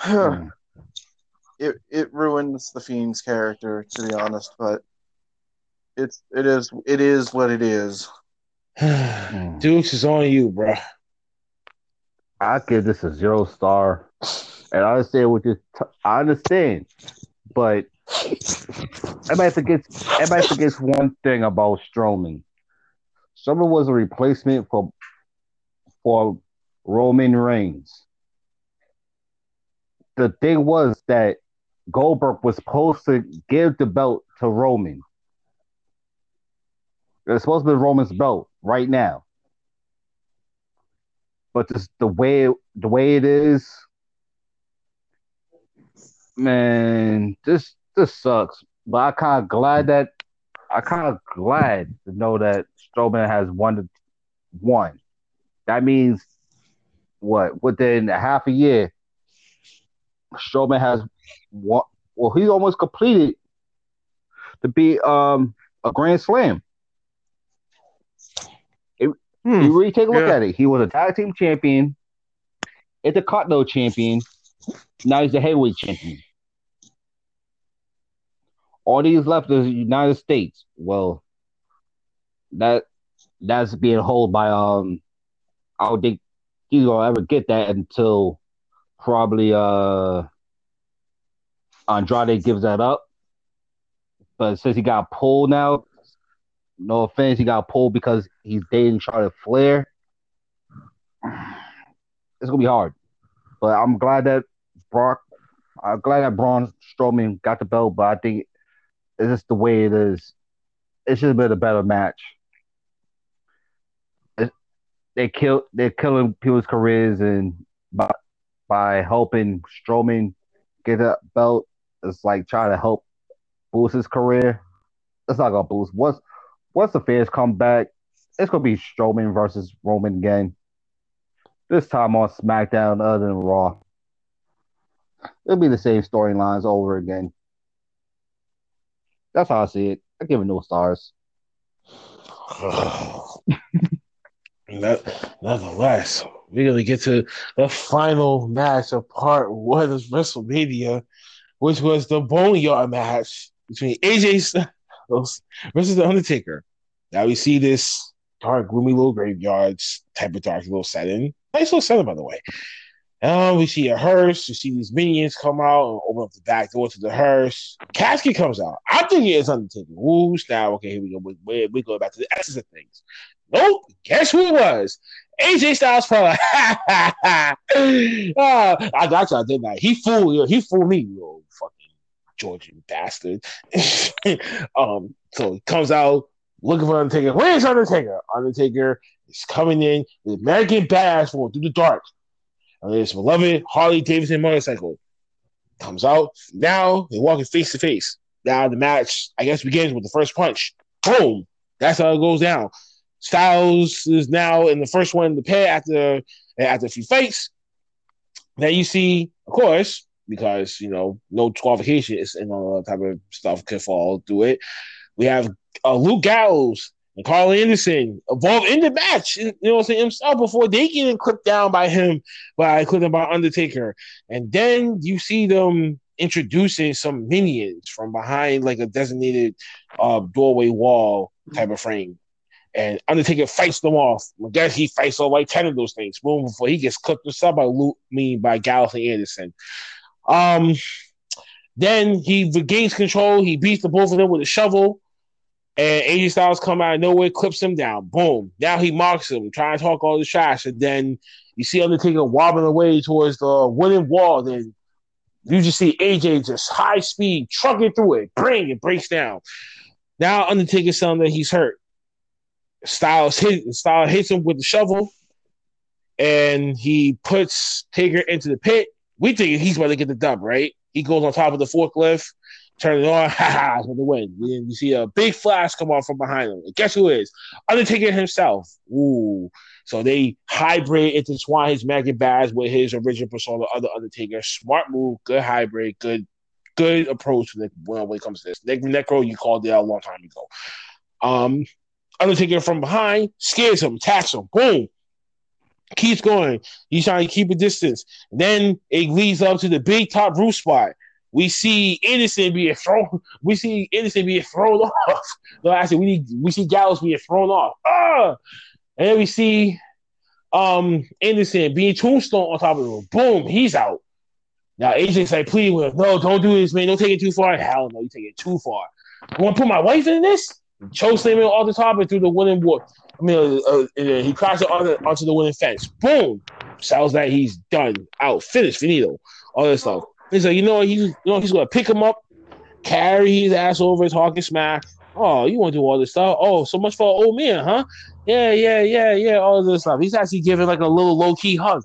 Mm. it it ruins the Fiend's character, to be honest, but it's it is it is what it is. Dukes is on you, bro. I give this a zero star, and I understand what you. T- I understand, but everybody forgets. Everybody forgets one thing about Strowman. Strowman was a replacement for for Roman Reigns. The thing was that Goldberg was supposed to give the belt to Roman. It's supposed to be Roman's belt right now but just the way the way it is, man, this this sucks. But I kind of glad that I kind of glad to know that Strowman has won the one. That means what within half a year, Strowman has one. Well, he's almost completed to be um a Grand Slam. Hmm. You really take a look Yeah. at it. He was a tag team champion, It's a Intercontinental champion. Now he's the heavyweight champion. All these left is the United States. Well, that that's being held by um. I don't think he's gonna ever get that until probably uh Andrade gives that up. But since he got pulled now, no offense, he got pulled because he's dating Charlotte Flair. It's gonna be hard, but I'm glad that Brock, I'm glad that Braun Strowman got the belt. But I think it's just the way it is. It should have been a better match. It- they kill, they're killing people's careers, and by by helping Strowman get that belt, it's like trying to help boost his career. It's not gonna boost. Once once the fans come back, it's gonna be Strowman versus Roman again. This time on SmackDown, other than Raw. It'll be the same storylines over again. That's how I see it. I give it no stars. That- Nonetheless, we're gonna get to the final match of part one of WrestleMania, which was the Boneyard match between AJ Styles versus The Undertaker. Now we see this dark, gloomy little graveyards type of dark little setting. Nice little setting, by the way. Um, we see a hearse. You see these minions come out and open up the back door to the hearse. Casket comes out. I'm thinking it's Undertaker. Ooh, now okay, here we go. We, we, we go back to the essence of things. Nope. Guess who it was? AJ Styles probably. uh, I got you, didn't I? He fooled you. He fooled me, you fucking Georgian bastard. um, so he comes out looking for Undertaker. Where's Undertaker? Undertaker is coming in with American Badass for through the dark. His beloved Harley Davidson motorcycle comes out. Now they're walking face to face. Now the match, I guess, begins with the first punch. Boom. That's how it goes down. Styles is now in the first one the pair after after a few fights. Then you see, of course, because you know no qualification is and all that type of stuff could fall through it. We have uh, Luke Gallows and Karl Anderson evolve in the match, you know, what I'm saying himself before they get clipped down by him, by clipped by Undertaker, and then you see them introducing some minions from behind like a designated uh, doorway wall type of frame and Undertaker fights them off. I guess he fights all like 10 of those things. Boom, before he gets clipped himself by Luke, me by Gallows and Anderson. Um, then he regains control. He beats the both of them with a shovel. And AJ Styles come out of nowhere, clips him down. Boom. Now he mocks him, trying to talk all the shots. And then you see Undertaker wobbling away towards the wooden wall. Then you just see AJ just high speed trucking through it. Bring it breaks down. Now Undertaker's telling that he's hurt. Styles hit Styles hits him with the shovel, and he puts Taker into the pit. We think he's about to get the dub, right? He goes on top of the forklift, turn it on, ha ha, for the win. Then you see a big flash come on from behind him. And guess who is? Undertaker himself. Ooh. So they hybrid intertwine his magic bags with his original persona, other Undertaker. Smart move, good hybrid, good, good approach when, when it comes to this. Nick Nekro, you called it out a long time ago. Um, Undertaker from behind scares him, attacks him. Boom. Keeps going. He's trying to keep a distance. Then it leads up to the big top roof spot. We see innocent being thrown. We see innocent being thrown off. No, actually, we need we see Gallows being thrown off. Ah! And then we see um Anderson being tombstone on top of him. Boom, he's out. Now AJ's like, please, with no, don't do this, man. Don't take it too far. Hell no, you take it too far. You want to put my wife in this? Choke slam all the top and through the wooden wall. I mean, uh, uh, he crashed on the, onto the wooden fence. Boom! Sounds like he's done, out, finished, finito, all this stuff. He's like, you know, he's you know he's gonna pick him up, carry his ass over, talking smack. Oh, you want to do all this stuff? Oh, so much for an old man, huh? Yeah, yeah, yeah, yeah. All this stuff. He's actually giving like a little low key hug.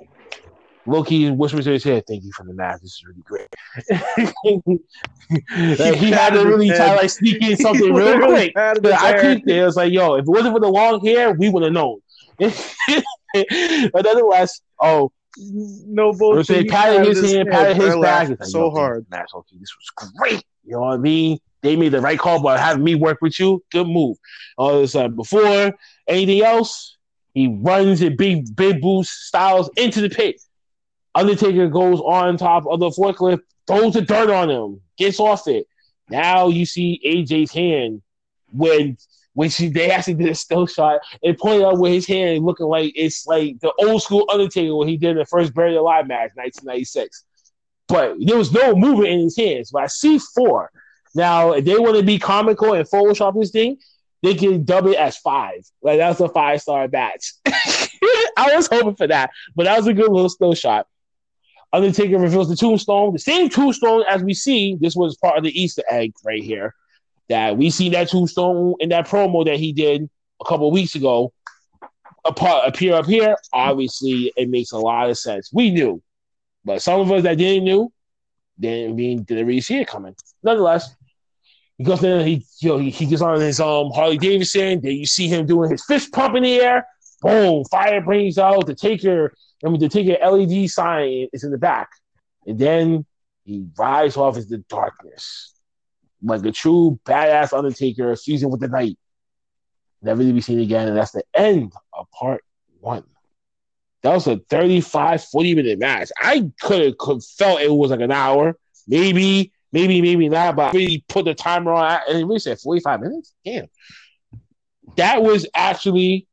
Low key whispers to his head, "Thank you for the math. This is really great." like, he had to really try like sneak in something real quick. But I peeped it. I was like, "Yo, if it wasn't for the long hair, we would have known." but nonetheless, oh, no bullshit. He patted his hand, patted his back. Like, so hard. Okay, this was great. You know what I mean? They made the right call by having me work with you. Good move. All this time before anything else, he runs in big, big boost styles into the pit. Undertaker goes on top of the forklift, throws the dirt on him, gets off it. Now you see AJ's hand when when she they actually did a still shot and pointed out with his hand looking like it's like the old school Undertaker when he did the first Buried Alive match, 1996. But there was no movement in his hands. But I see four. Now, if they want to be comical and Photoshop this thing, they can dub it as five. Like that's a five star match. I was hoping for that, but that was a good little still shot. Undertaker reveals the tombstone, the same tombstone as we see. This was part of the Easter egg right here. That we see that tombstone in that promo that he did a couple weeks ago appear up here. Obviously, it makes a lot of sense. We knew, but some of us that didn't knew didn't mean didn't really see it coming. Nonetheless, he goes in. He you know, he, gets on his um Harley Davidson. Then you see him doing his fist pump in the air. Boom! Fire brings out the Taker I mean, the take an LED sign is in the back, and then he rides off into the darkness like a true badass Undertaker, season with the night. Never to be seen again, and that's the end of part one. That was a 35, 40 minute match. I could have felt it was like an hour, maybe, maybe, maybe not, but I really put the timer on and we said 45 minutes. Damn. That was actually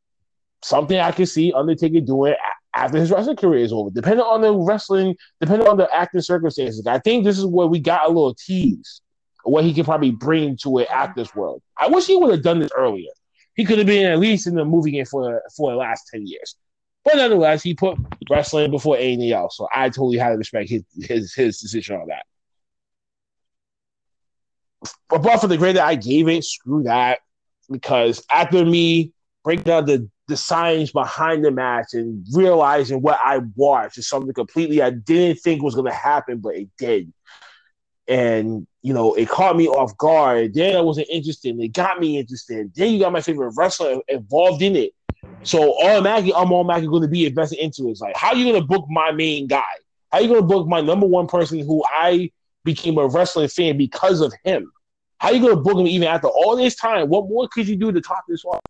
something I could see Undertaker doing after his wrestling career is over. Depending on the wrestling, depending on the acting circumstances. I think this is where we got a little tease what he could probably bring to an actor's world. I wish he would have done this earlier. He could have been at least in the movie game for for the last 10 years. But nonetheless, he put wrestling before anything else. So I totally had to respect his his, his decision on that. But for the grade that I gave it, screw that. Because after me breaking down the the science behind the match and realizing what I watched is something completely I didn't think was going to happen, but it did. And you know, it caught me off guard. Then I wasn't interested. It got me interested. Then you got my favorite wrestler involved in it. So automatically, I'm automatically going to be invested into it. It's like, how are you going to book my main guy? How are you going to book my number one person who I became a wrestling fan because of him? How are you going to book him even after all this time? What more could you do to top this off?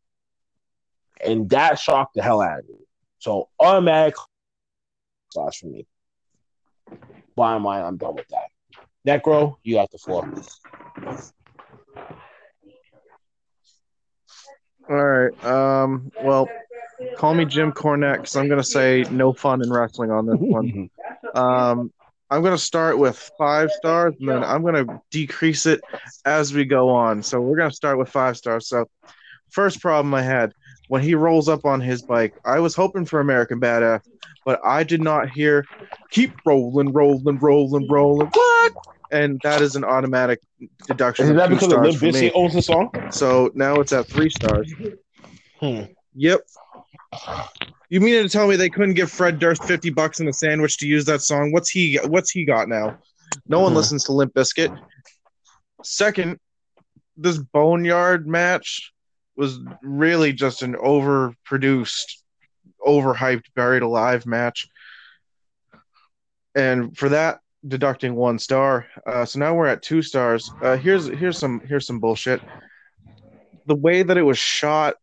And that shocked the hell out of me. So automatic sauce for me. Bottom line, I'm done with that. Nekro, you got the floor. All right. Um. Well, call me Jim Cornette because I'm gonna say no fun in wrestling on this one. Um. I'm gonna start with five stars, and then I'm gonna decrease it as we go on. So we're gonna start with five stars. So, first problem I had when he rolls up on his bike, I was hoping for American Badass, but I did not hear "keep rolling, rolling, rolling, rolling." What? And that is an automatic deduction. Is that because Limp. Bizkit owns the song? So now it's at three stars. Hmm. Yep. You mean to tell me they couldn't give Fred Durst fifty bucks in a sandwich to use that song? What's he What's he got now? No one Mhm. listens to Limp Bizkit. Second, this Boneyard match was really just an overproduced, overhyped, buried alive match. And for that, deducting one star. Uh, so now we're at two stars. Uh, here's here's some here's some bullshit. The way that it was shot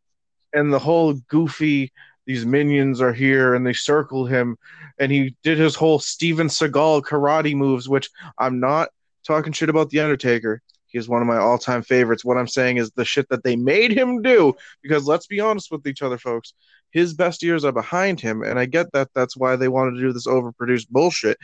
and the whole goofy these minions are here and they circle him and he did his whole Steven Seagal karate moves, which I'm not talking shit about the Undertaker. He is one of my all-time favorites. What I'm saying is the shit that they made him do because let's be honest with each other folks. His best years are behind him and I get that that's why they wanted to do this overproduced bullshit.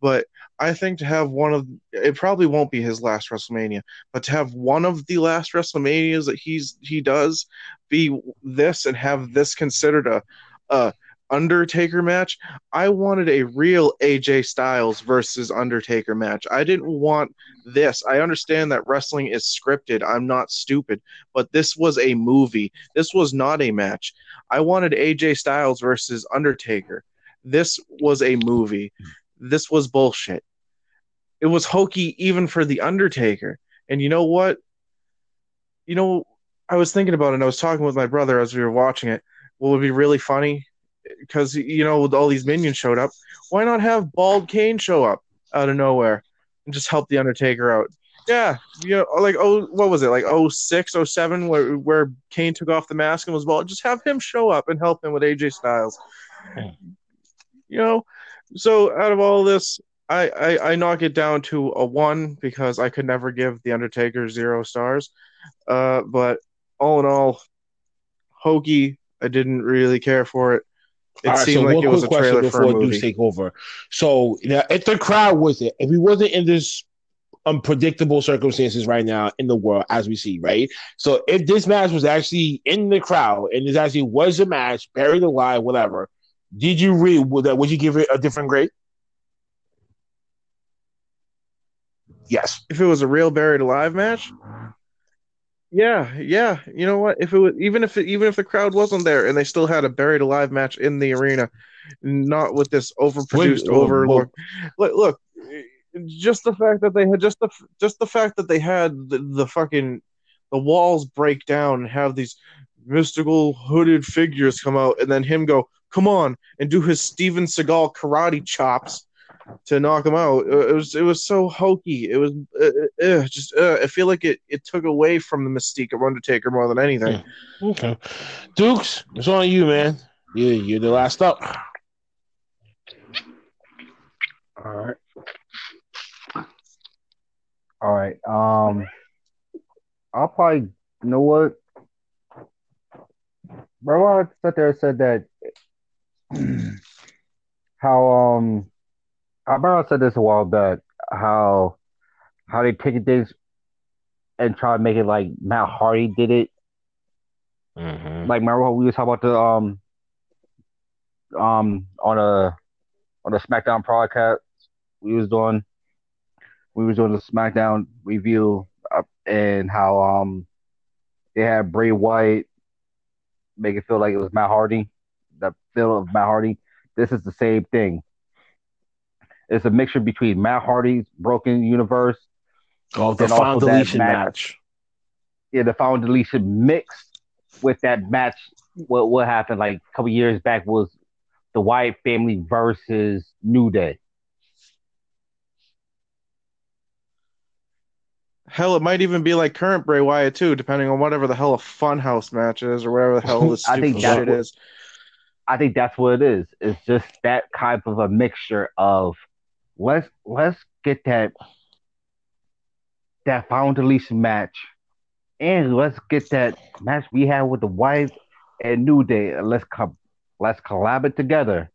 But I think to have one of it probably won't be his last WrestleMania, but to have one of the last WrestleManias that he's he does be this and have this considered a a Undertaker match, I wanted a real AJ Styles versus Undertaker match. I didn't want this. I understand that wrestling is scripted. I'm not stupid, but this was a movie. This was not a match. I wanted AJ Styles versus Undertaker. This was a movie. This was bullshit. It was hokey even for the Undertaker. And you know what? You know, I was thinking about it and I was talking with my brother as we were watching it. What would be really funny? Because, you know, with all these minions showed up, why not have Bald Kane show up out of nowhere and just help the Undertaker out? Yeah, you know, like oh, what was it like 06, 07, where where Kane took off the mask and was bald? Just have him show up and help him with AJ Styles. You know, so out of all this, I, I I knock it down to a one because I could never give the Undertaker zero stars. Uh, but all in all, hokey. I didn't really care for it. It All right, seemed so like one it was a quick question trailer for a before Deuce movie. take over. So now, if the crowd was it, if we wasn't in this unpredictable circumstances right now in the world as we see, right? So if this match was actually in the crowd and this actually was a match, buried alive, whatever, did you read would that would you give it a different grade? Yes. If it was a real buried alive match, yeah, yeah. You know what? If it was even if it, even if the crowd wasn't there and they still had a buried alive match in the arena, not with this overproduced, Wait, over well- look, look, just the fact that they had just the just the fact that they had the, the fucking the walls break down and have these mystical hooded figures come out and then him go come on and do his Steven Seagal karate chops to knock him out Uh, it was it was so hokey it was uh, uh, just uh, I feel like it it took away from the mystique of Undertaker more than anything Okay. Dukes, it's on you, man. You you're the last up. All right. All right. Um, I'll probably. You know what? Bro, I sat there and said that how um I remember I said this a while back how how they take things and try to make it like Matt Hardy did it. Mm-hmm. Like remember how we was talking about the um um on a on the SmackDown podcast we was doing we was doing the SmackDown review uh, and how um they had Bray Wyatt make it feel like it was Matt Hardy, the feel of Matt Hardy. This is the same thing. It's a mixture between Matt Hardy's Broken Universe, Oh, the And final deletion match- match. yeah, the Final Deletion mixed with that match. What what happened like a couple years back was the Wyatt family versus New Day. Hell, it might even be like current Bray Wyatt too, depending on whatever the hell a funhouse match is or whatever the hell this I think stupid that's shit what- is. I think that's what it is. It's just that type of a mixture of let's let's get that that Final Deletion match, and let's get that match we had with the Wyatt and New Day, and let's come let's collaborate together.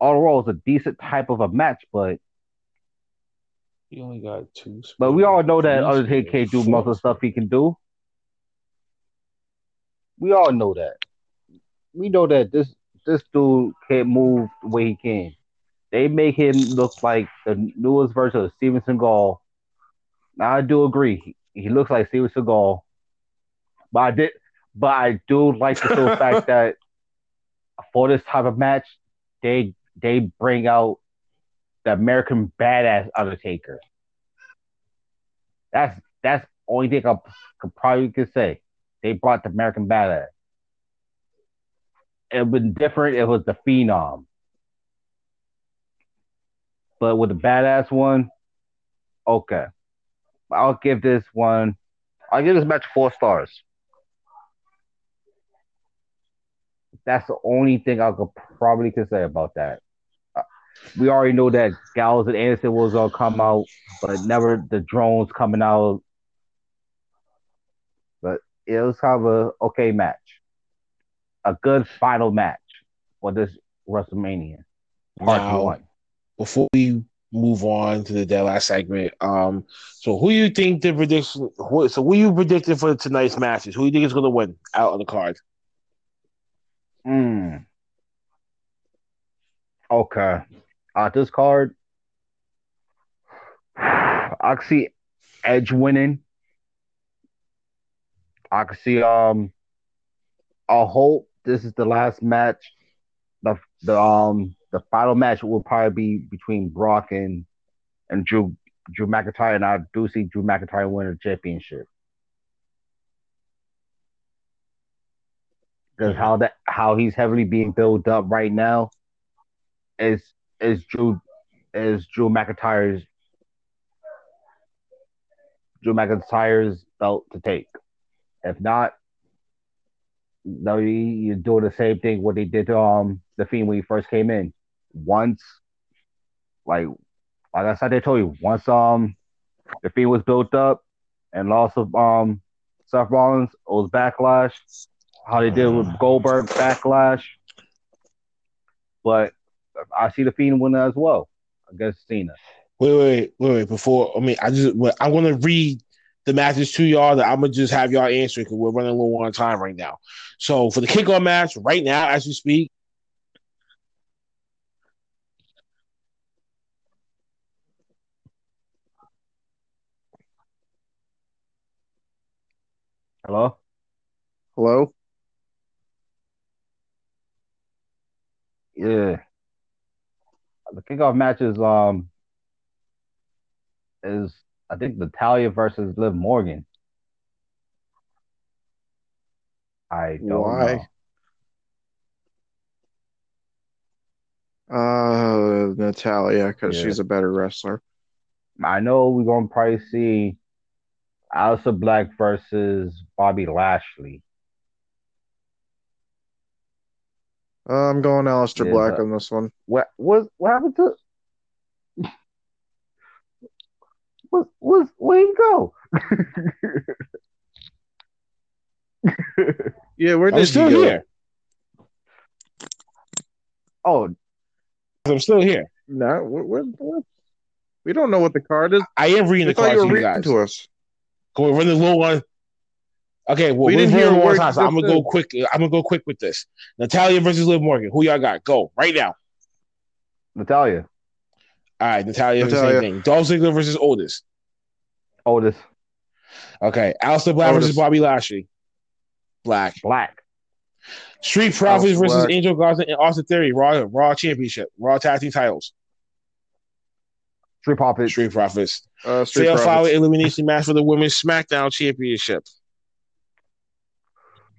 Overall, it's a decent type of a match, but He only got two. but we all know that three Undertaker can't do most of the stuff he can do. We all know that. We know that this this dude can't move the way he can. They make him look like the newest version of Steven Seagal. Now I do agree. He, he looks like Steven Seagal. But I did but I do like the fact that for this type of match, they they bring out the American badass Undertaker. That's that's the only thing I could probably could say. They brought the American Badass. It been different. It was the Phenom, but with the Badass one, okay. I'll give this one. I'll give this match four stars. That's the only thing I could probably could say about that. Uh, We already know that Gallows and Anderson was gonna come out, but never the drones coming out. But it was kind of a okay match, a good final match for this WrestleMania part Now, one. Before we move on to the last segment, um, so who you think the prediction? Who, so who you predicting for tonight's matches? Who you think is going to win out on the card? Mm. Okay. Uh, this card, I can see Edge winning. I can see um. I hope this is the last match. The the um the final match will probably be between Brock and and Drew Drew McIntyre, and I do see Drew McIntyre win the championship. Because how that how he's heavily being built up right now is is Drew is Drew McIntyre's Drew McIntyre's belt to take. If not, no, you- you're doing the same thing what they did to um the Fiend when he first came in. Once, like like I said, they told you once um the Fiend was built up and loss of um Seth Rollins, it was backlash. How they did with Goldberg backlash, but I see the Fiend winning as well against Cena. Wait, wait, wait, wait. Before I mean, I just wait, I want to read the matches to y'all. That I'm gonna just have y'all answer because we're running a little on time right now. So for the kickoff match, right now as we speak, Hello. Hello? Yeah. The kickoff match is um is I think Natalya versus Liv Morgan. I don't Why? know. Uh, Natalya, because Yeah. she's a better wrestler. I know we're gonna probably see Aleister Black versus Bobby Lashley. Uh, I'm going Aleister Yeah, Black on this one. What what what happened to What, what, where you go? Yeah, where I'm still go? here. Oh, I'm still here. No, what, what, what? We don't know what the card is. I am reading I the thought cards you to were you reading guys. to us. Can we run the little one? Okay, well, We we didn't didn't hear hear a word time, so I'm gonna go quick. I'm gonna go quick with this. Natalya versus Liv Morgan. Who y'all got? Go right now. Natalya, All right, Natalya, the same thing. Dolph Ziggler versus Otis. Otis, Okay, Aleister Black Otis. versus Bobby Lashley. Black. Black, Street Profits versus Black. Angel Garza and Austin Theory. Raw, Raw Championship. Raw Tag Team titles. Street Profits, Street Profits. Uh, Street Fail Profits. elimination match for the Women's SmackDown Championship.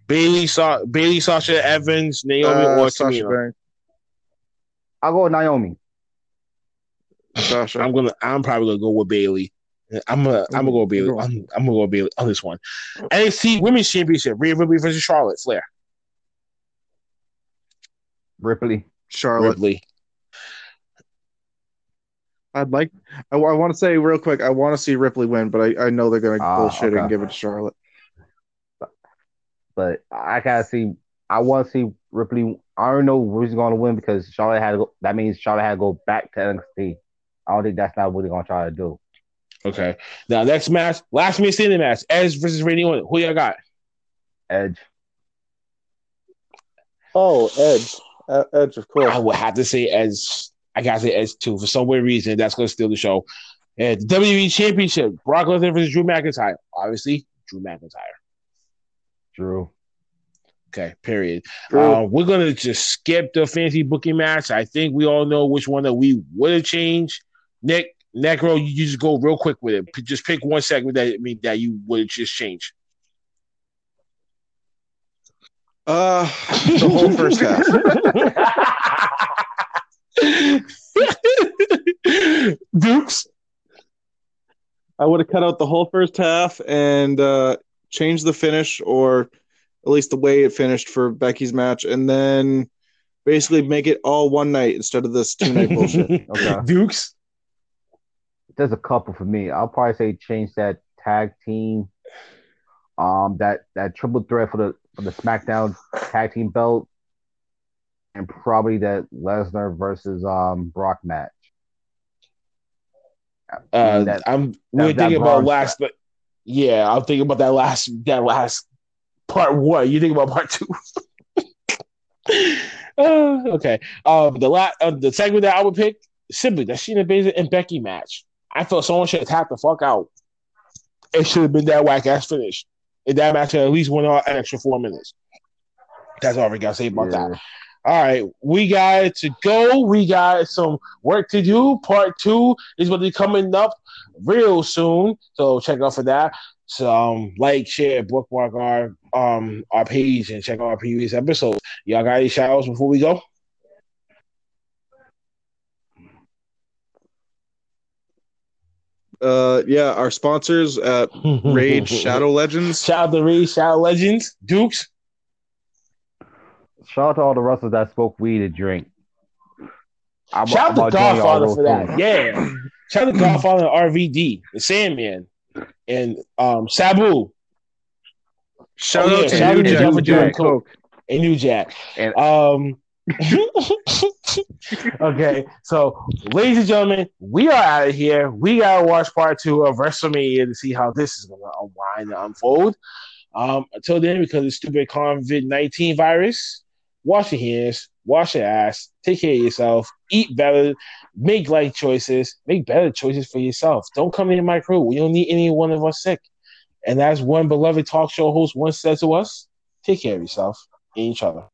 Bayley, Sa- Bayley, Sasha Evans, Naomi, Uh, or Sasha Tamina. I'll go with Naomi. Sasha. I'm gonna. I'm probably gonna go with Bayley. I'm gonna. I'm gonna go with Bayley. I'm, I'm gonna go with Bayley on this one. NXT Women's Championship: Rhea Ripley versus Charlotte Flair. Ripley, Charlotte. Ripley. I'd like. I, want to say real quick. I want to see Ripley win, but I, I know they're gonna Ah, bullshit okay. and give it to Charlotte. but I gotta see. I want to see Ripley. I don't know who's going to win because Charlotte had to go. That means Charlotte had to go back to NXT. I don't think that's not what they're gonna try to do. Okay. Now next match, last man standing match: Edge versus Randy Orton. Who y'all got? Edge, Oh, Edge. Uh, Edge, of course. I would have to say Edge. I gotta say Edge too. For some weird reason, that's gonna steal the show. And the WWE Championship: Brock Lesnar versus Drew McIntyre. Obviously, Drew McIntyre. Drew, Okay, period. Drew. Uh, we're gonna just skip the fancy booking match. I think we all know which one that we would have changed. Nick, Nekro, you you just go real quick with it. P- Just pick one segment that I mean that you would just change. Uh, the whole first half. Dukes. I would have cut out the whole first half and uh, changed the finish, or at least the way it finished for Becky's match, and then basically make it all one night instead of this two night bullshit. Okay. Dukes. there's a couple for me. I'll probably say change that tag team, um, that that triple threat for the for the SmackDown tag team belt, and probably that Lesnar versus um Brock match. Uh, That- I'm we're that thinking about last, but yeah, I'm thinking about that last that last part one. You think about part two. uh, okay. Um, the last uh, the segment that I would pick simply the Shayna Baszler and Becky match. I felt someone should have tapped the fuck out. It should have been that whack ass finish. And that match at least went on an extra four minutes. That's all we got to say about that. All right, we got to go. We got some work to do. Part two is going to be coming up real soon, so check out for that. So, um, like, share, bookmark our um our page, and check out our previous episodes. Y'all got any shout outs before we go? Uh, yeah, our sponsors at Raid Shadow Legends. Shout out to Raid Shadow Legends, Dukes. Shout out to all the wrestlers that spoke weed and drink. I'm, Shout out to Godfather for that. things. Yeah. Shout out to Godfather and RVD, the Sandman, and um Sabu Shout Oh, yeah, out to shout New out to Jack New for Jack Coke. coke. and New Jack. And- Um. okay, so ladies and gentlemen, we are out of here. We gotta watch part two of WrestleMania to see how this is gonna unwind and unfold. Um, until then, because of the stupid COVID nineteen virus, wash your hands, wash your ass, take care of yourself, eat better, make life choices, make better choices for yourself. Don't come into my crew. We don't need any one of us sick. And as one beloved talk show host once said to us, take care of yourself and each other.